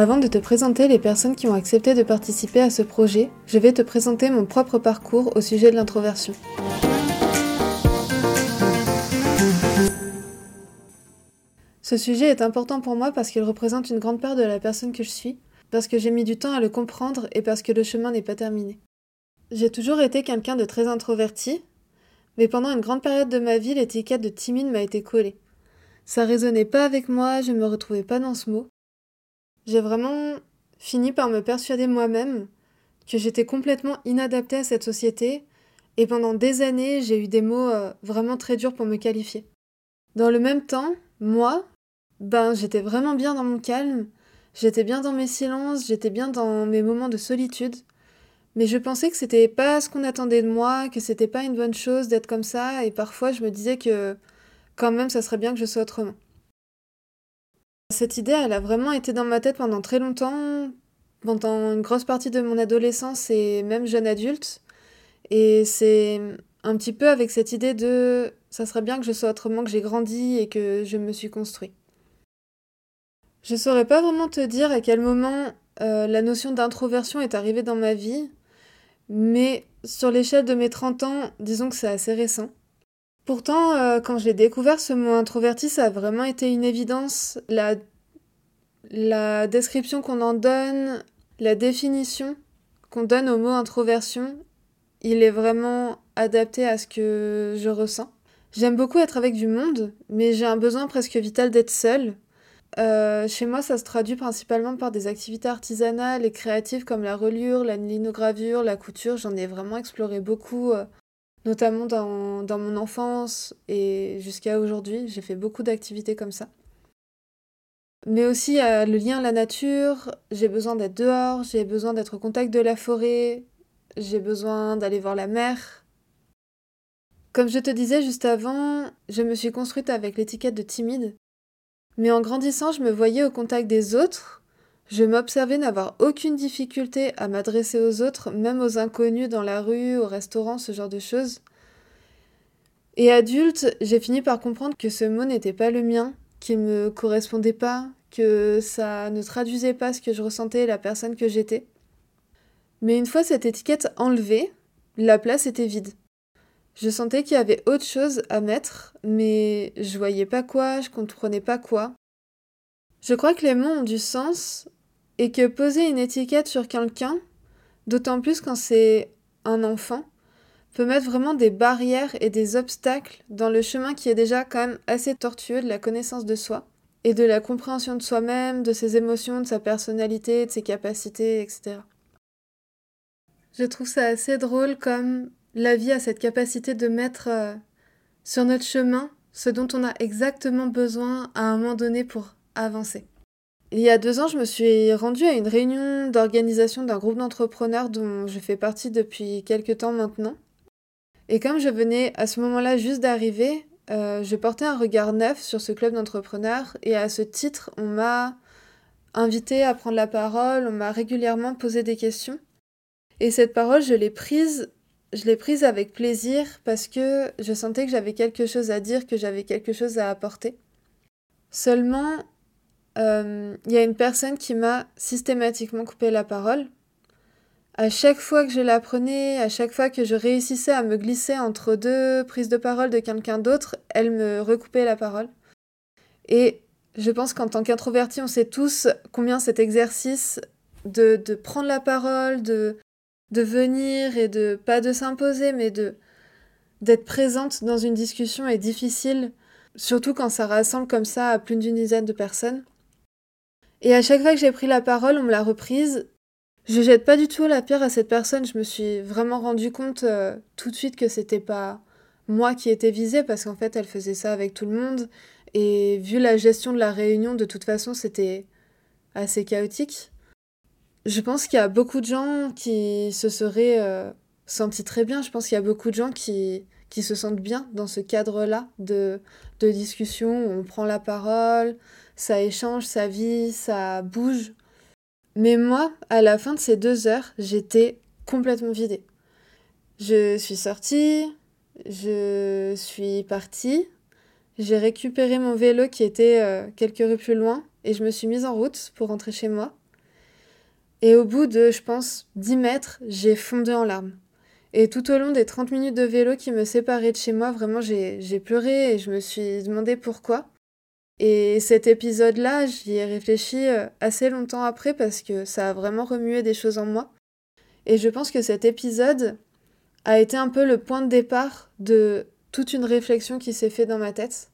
Avant de te présenter les personnes qui ont accepté de participer à ce projet, je vais te présenter mon propre parcours au sujet de l'introversion. Ce sujet est important pour moi parce qu'il représente une grande part de la personne que je suis, parce que j'ai mis du temps à le comprendre et parce que le chemin n'est pas terminé. J'ai toujours été quelqu'un de très introverti, mais pendant une grande période de ma vie, l'étiquette de timide m'a été collée. Ça résonnait pas avec moi, je ne me retrouvais pas dans ce mot. J'ai vraiment fini par me persuader moi-même que j'étais complètement inadaptée à cette société, et pendant des années, j'ai eu des mots euh, vraiment très durs pour me qualifier. Dans le même temps, moi, ben j'étais vraiment bien dans mon calme, j'étais bien dans mes silences, j'étais bien dans mes moments de solitude. Mais je pensais que c'était pas ce qu'on attendait de moi, que c'était pas une bonne chose d'être comme ça, et parfois je me disais que quand même ça serait bien que je sois autrement. Cette idée, elle a vraiment été dans ma tête pendant très longtemps, pendant une grosse partie de mon adolescence et même jeune adulte. Et c'est un petit peu avec cette idée de ça serait bien que je sois autrement que j'ai grandi et que je me suis construit. Je saurais pas vraiment te dire à quel moment euh, la notion d'introversion est arrivée dans ma vie, mais sur l'échelle de mes 30 ans, disons que c'est assez récent. Pourtant, euh, quand j'ai découvert ce mot introverti, ça a vraiment été une évidence. La, description qu'on en donne, la définition qu'on donne au mot introversion, il est vraiment adapté à ce que je ressens. J'aime beaucoup être avec du monde, mais j'ai un besoin presque vital d'être seule, euh, chez moi, ça se traduit principalement par des activités artisanales et créatives comme la reliure, la linogravure, la couture. J'en ai vraiment exploré beaucoup, euh, notamment dans, dans mon enfance et jusqu'à aujourd'hui. J'ai fait beaucoup d'activités comme ça. Mais aussi le lien à la nature, j'ai besoin d'être dehors, j'ai besoin d'être au contact de la forêt, j'ai besoin d'aller voir la mer. Comme je te disais juste avant, je me suis construite avec l'étiquette de timide, mais en grandissant, je me voyais au contact des autres. Je m'observais n'avoir aucune difficulté à m'adresser aux autres, même aux inconnus dans la rue, au restaurant, ce genre de choses. Et adulte, j'ai fini par comprendre que ce mot n'était pas le mien, qu'il me correspondait pas, que ça ne traduisait pas ce que je ressentais, la personne que j'étais. Mais une fois cette étiquette enlevée, la place était vide. Je sentais qu'il y avait autre chose à mettre, mais je voyais pas quoi, je comprenais pas quoi. Je crois que les mots ont du sens et que poser une étiquette sur quelqu'un, d'autant plus quand c'est un enfant, peut mettre vraiment des barrières et des obstacles dans le chemin qui est déjà quand même assez tortueux de la connaissance de soi et de la compréhension de soi-même, de ses émotions, de sa personnalité, de ses capacités, etc. Je trouve ça assez drôle comme la vie a cette capacité de mettre euh, sur notre chemin ce dont on a exactement besoin à un moment donné pour avancer. Il y a deux ans, je me suis rendue à une réunion d'organisation d'un groupe d'entrepreneurs dont je fais partie depuis quelques temps maintenant. Et comme je venais à ce moment-là juste d'arriver, euh, je portais un regard neuf sur ce club d'entrepreneurs et à ce titre, on m'a invité à prendre la parole, on m'a régulièrement posé des questions. Et cette parole, je l'ai prise je l'ai prise avec plaisir parce que je sentais que j'avais quelque chose à dire, que j'avais quelque chose à apporter. Seulement, il y a une personne qui m'a systématiquement coupé la parole. À chaque fois que je la prenais, à chaque fois que je réussissais à me glisser entre deux prises de parole de quelqu'un d'autre, elle me recoupait la parole. Et je pense qu'en tant qu'introverti, on sait tous combien cet exercice de, de prendre la parole, de, de venir et de pas de s'imposer mais de d'être présente dans une discussion est difficile, surtout quand ça rassemble comme ça à plus d'une dizaine de personnes. Et à chaque fois que j'ai pris la parole, on me l'a reprise. Je jette pas du tout la pierre à cette personne, je me suis vraiment rendu compte euh, tout de suite que c'était pas moi qui étais visée parce qu'en fait elle faisait ça avec tout le monde et vu la gestion de la réunion de toute façon c'était assez chaotique. Je pense qu'il y a beaucoup de gens qui se seraient euh, sentis très bien. Je pense qu'il y a beaucoup de gens qui, qui se sentent bien dans ce cadre-là de, de discussion où on prend la parole, ça échange, ça vit, ça bouge. Mais moi, à la fin de ces deux heures, j'étais complètement vidée. Je suis sortie, je suis partie, j'ai récupéré mon vélo qui était euh, quelques rues plus loin et je me suis mise en route pour rentrer chez moi. Et au bout de, je pense, 10 mètres, j'ai fondu en larmes. Et tout au long des 30 minutes de vélo qui me séparaient de chez moi, vraiment, j'ai pleuré et je me suis demandé pourquoi. Et cet épisode-là, j'y ai réfléchi euh, assez longtemps après parce que ça a vraiment remué des choses en moi. Et je pense que cet épisode a été un peu le point de départ de toute une réflexion qui s'est faite dans ma tête.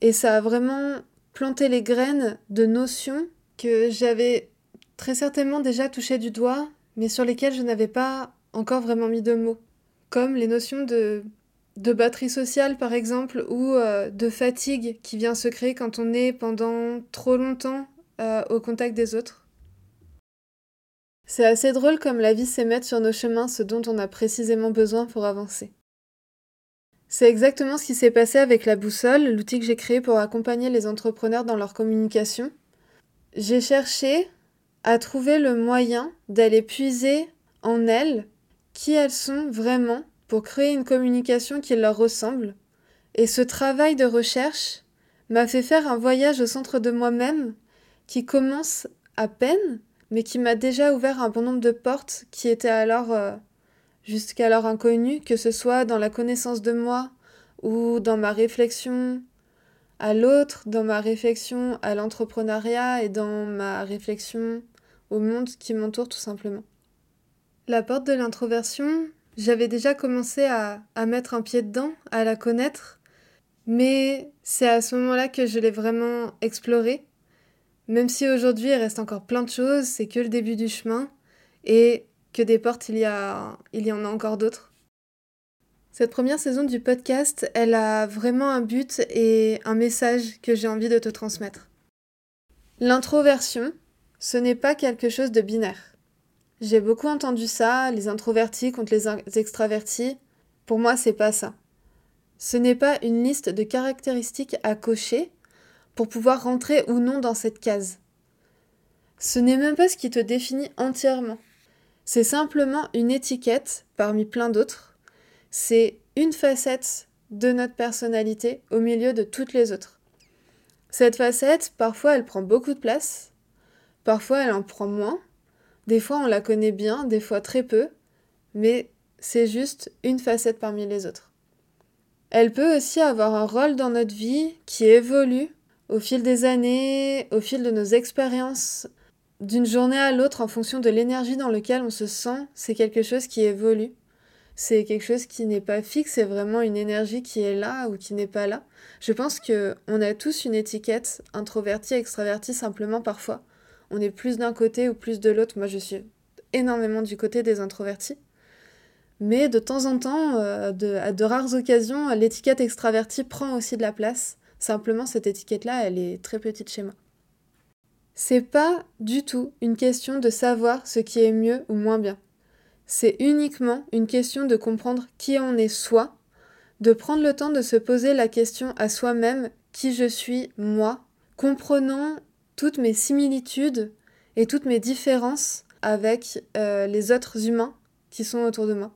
Et ça a vraiment planté les graines de notions que j'avais très certainement déjà touchées du doigt, mais sur lesquelles je n'avais pas encore vraiment mis de mots. Comme les notions de de batterie sociale par exemple ou euh, de fatigue qui vient se créer quand on est pendant trop longtemps euh, au contact des autres. C'est assez drôle comme la vie sait mettre sur nos chemins ce dont on a précisément besoin pour avancer. C'est exactement ce qui s'est passé avec la boussole, l'outil que j'ai créé pour accompagner les entrepreneurs dans leur communication. J'ai cherché à trouver le moyen d'aller puiser en elles qui elles sont vraiment pour créer une communication qui leur ressemble. Et ce travail de recherche m'a fait faire un voyage au centre de moi-même qui commence à peine, mais qui m'a déjà ouvert un bon nombre de portes qui étaient alors euh, jusqu'alors inconnues, que ce soit dans la connaissance de moi ou dans ma réflexion à l'autre, dans ma réflexion à l'entrepreneuriat et dans ma réflexion au monde qui m'entoure tout simplement. La porte de l'introversion, j'avais déjà commencé à, mettre un pied dedans, à la connaître, mais c'est à ce moment-là que je l'ai vraiment explorée. Même si aujourd'hui il reste encore plein de choses, c'est que le début du chemin et que des portes il y, a, il y en a encore d'autres. Cette première saison du podcast, elle a vraiment un but et un message que j'ai envie de te transmettre. L'introversion, ce n'est pas quelque chose de binaire. J'ai beaucoup entendu ça, les introvertis contre les extravertis. Pour moi, c'est pas ça. Ce n'est pas une liste de caractéristiques à cocher pour pouvoir rentrer ou non dans cette case. Ce n'est même pas ce qui te définit entièrement. C'est simplement une étiquette parmi plein d'autres. C'est une facette de notre personnalité au milieu de toutes les autres. Cette facette, parfois, elle prend beaucoup de place, parfois, elle en prend moins, des fois, on la connaît bien, des fois très peu, mais c'est juste une facette parmi les autres. Elle peut aussi avoir un rôle dans notre vie qui évolue au fil des années, au fil de nos expériences, d'une journée à l'autre en fonction de l'énergie dans laquelle on se sent, c'est quelque chose qui évolue. C'est quelque chose qui n'est pas fixe, c'est vraiment une énergie qui est là ou qui n'est pas là. Je pense que on a tous une étiquette introverti, extraverti simplement parfois on est plus d'un côté ou plus de l'autre. Moi, je suis énormément du côté des introvertis. Mais de temps en temps, euh, à de rares occasions, l'étiquette extravertie prend aussi de la place. Simplement, cette étiquette-là, elle est très petite chez moi. C'est pas du tout une question de savoir ce qui est mieux ou moins bien. C'est uniquement une question de comprendre qui on est soi, de prendre le temps de se poser la question à soi-même qui je suis moi, comprenant toutes mes similitudes et toutes mes différences avec euh, les autres humains qui sont autour de moi.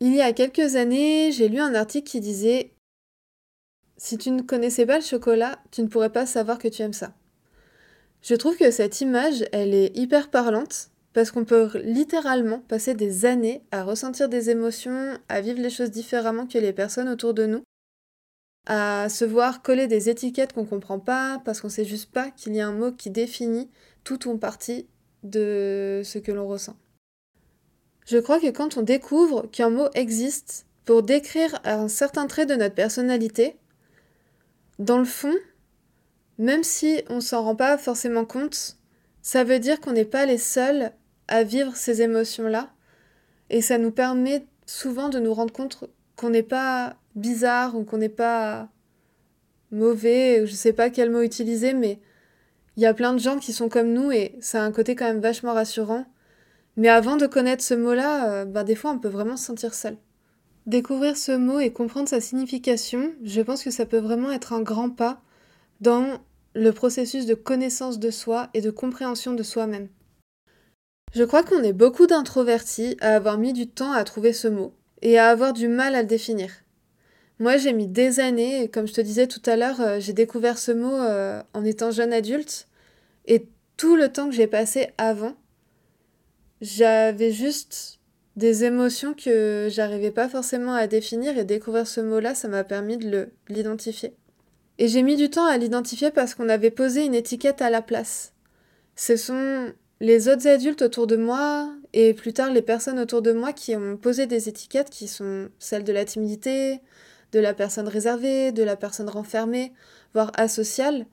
Il y a quelques années, j'ai lu un article qui disait Si tu ne connaissais pas le chocolat, tu ne pourrais pas savoir que tu aimes ça. Je trouve que cette image, elle est hyper parlante parce qu'on peut littéralement passer des années à ressentir des émotions, à vivre les choses différemment que les personnes autour de nous à se voir coller des étiquettes qu'on comprend pas parce qu'on sait juste pas qu'il y a un mot qui définit tout ou partie de ce que l'on ressent. Je crois que quand on découvre qu'un mot existe pour décrire un certain trait de notre personnalité, dans le fond, même si on s'en rend pas forcément compte, ça veut dire qu'on n'est pas les seuls à vivre ces émotions-là, et ça nous permet souvent de nous rendre compte qu'on n'est pas bizarre ou qu'on n'est pas mauvais, je sais pas quel mot utiliser, mais il y a plein de gens qui sont comme nous et ça a un côté quand même vachement rassurant. Mais avant de connaître ce mot-là, euh, ben des fois on peut vraiment se sentir seul. Découvrir ce mot et comprendre sa signification, je pense que ça peut vraiment être un grand pas dans le processus de connaissance de soi et de compréhension de soi-même. Je crois qu'on est beaucoup d'introvertis à avoir mis du temps à trouver ce mot et à avoir du mal à le définir. Moi, j'ai mis des années, et comme je te disais tout à l'heure, euh, j'ai découvert ce mot euh, en étant jeune adulte, Et tout le temps que j'ai passé avant, j'avais juste des émotions que j'arrivais pas forcément à définir et découvrir ce mot-là, ça m'a permis de l'identifier. Et j'ai mis du temps à l'identifier parce qu'on avait posé une étiquette à la place. Ce sont les autres adultes autour de moi et plus tard les personnes autour de moi qui ont posé des étiquettes qui sont celles de la timidité, de la personne réservée, de la personne renfermée, voire asociale.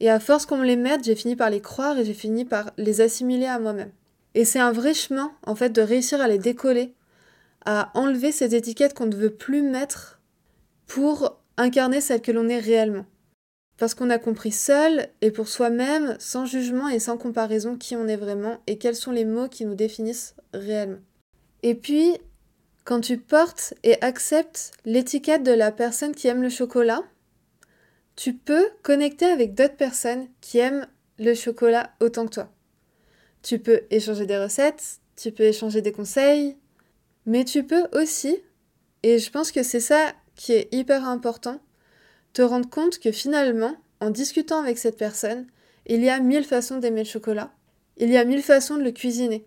Et à force qu'on me les mette, j'ai fini par les croire et j'ai fini par les assimiler à moi-même. Et c'est un vrai chemin, en fait, de réussir à les décoller, à enlever ces étiquettes qu'on ne veut plus mettre pour incarner celle que l'on est réellement. Parce qu'on a compris seul et pour soi-même, sans jugement et sans comparaison, qui on est vraiment et quels sont les mots qui nous définissent réellement. Et puis, quand tu portes et acceptes l'étiquette de la personne qui aime le chocolat, tu peux connecter avec d'autres personnes qui aiment le chocolat autant que toi. Tu peux échanger des recettes, tu peux échanger des conseils, mais tu peux aussi, et je pense que c'est ça qui est hyper important, te rendre compte que finalement, en discutant avec cette personne, il y a mille façons d'aimer le chocolat, il y a mille façons de le cuisiner.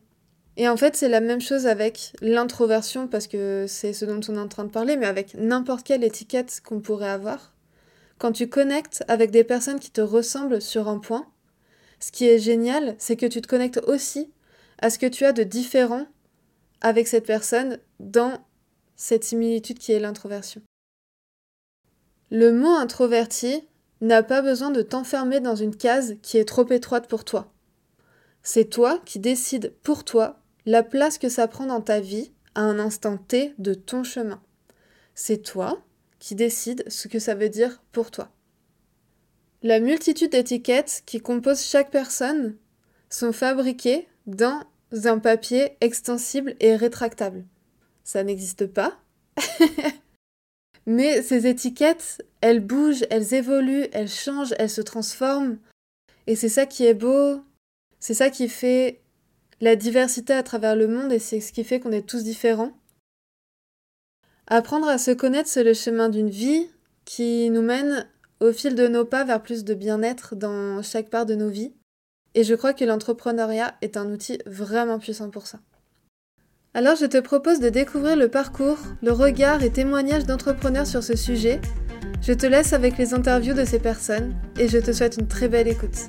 Et en fait, c'est la même chose avec l'introversion, parce que c'est ce dont on est en train de parler, mais avec n'importe quelle étiquette qu'on pourrait avoir. Quand tu connectes avec des personnes qui te ressemblent sur un point, ce qui est génial, c'est que tu te connectes aussi à ce que tu as de différent avec cette personne dans cette similitude qui est l'introversion. Le mot introverti n'a pas besoin de t'enfermer dans une case qui est trop étroite pour toi. C'est toi qui décides pour toi la place que ça prend dans ta vie à un instant T de ton chemin. C'est toi qui décides ce que ça veut dire pour toi. La multitude d'étiquettes qui composent chaque personne sont fabriquées dans un papier extensible et rétractable. Ça n'existe pas. Mais ces étiquettes, elles bougent, elles évoluent, elles changent, elles se transforment. Et c'est ça qui est beau, c'est ça qui fait la diversité à travers le monde et c'est ce qui fait qu'on est tous différents. Apprendre à se connaître, c'est le chemin d'une vie qui nous mène au fil de nos pas vers plus de bien-être dans chaque part de nos vies. Et je crois que l'entrepreneuriat est un outil vraiment puissant pour ça. Alors je te propose de découvrir le parcours, le regard et témoignages d'entrepreneurs sur ce sujet. Je te laisse avec les interviews de ces personnes et je te souhaite une très belle écoute.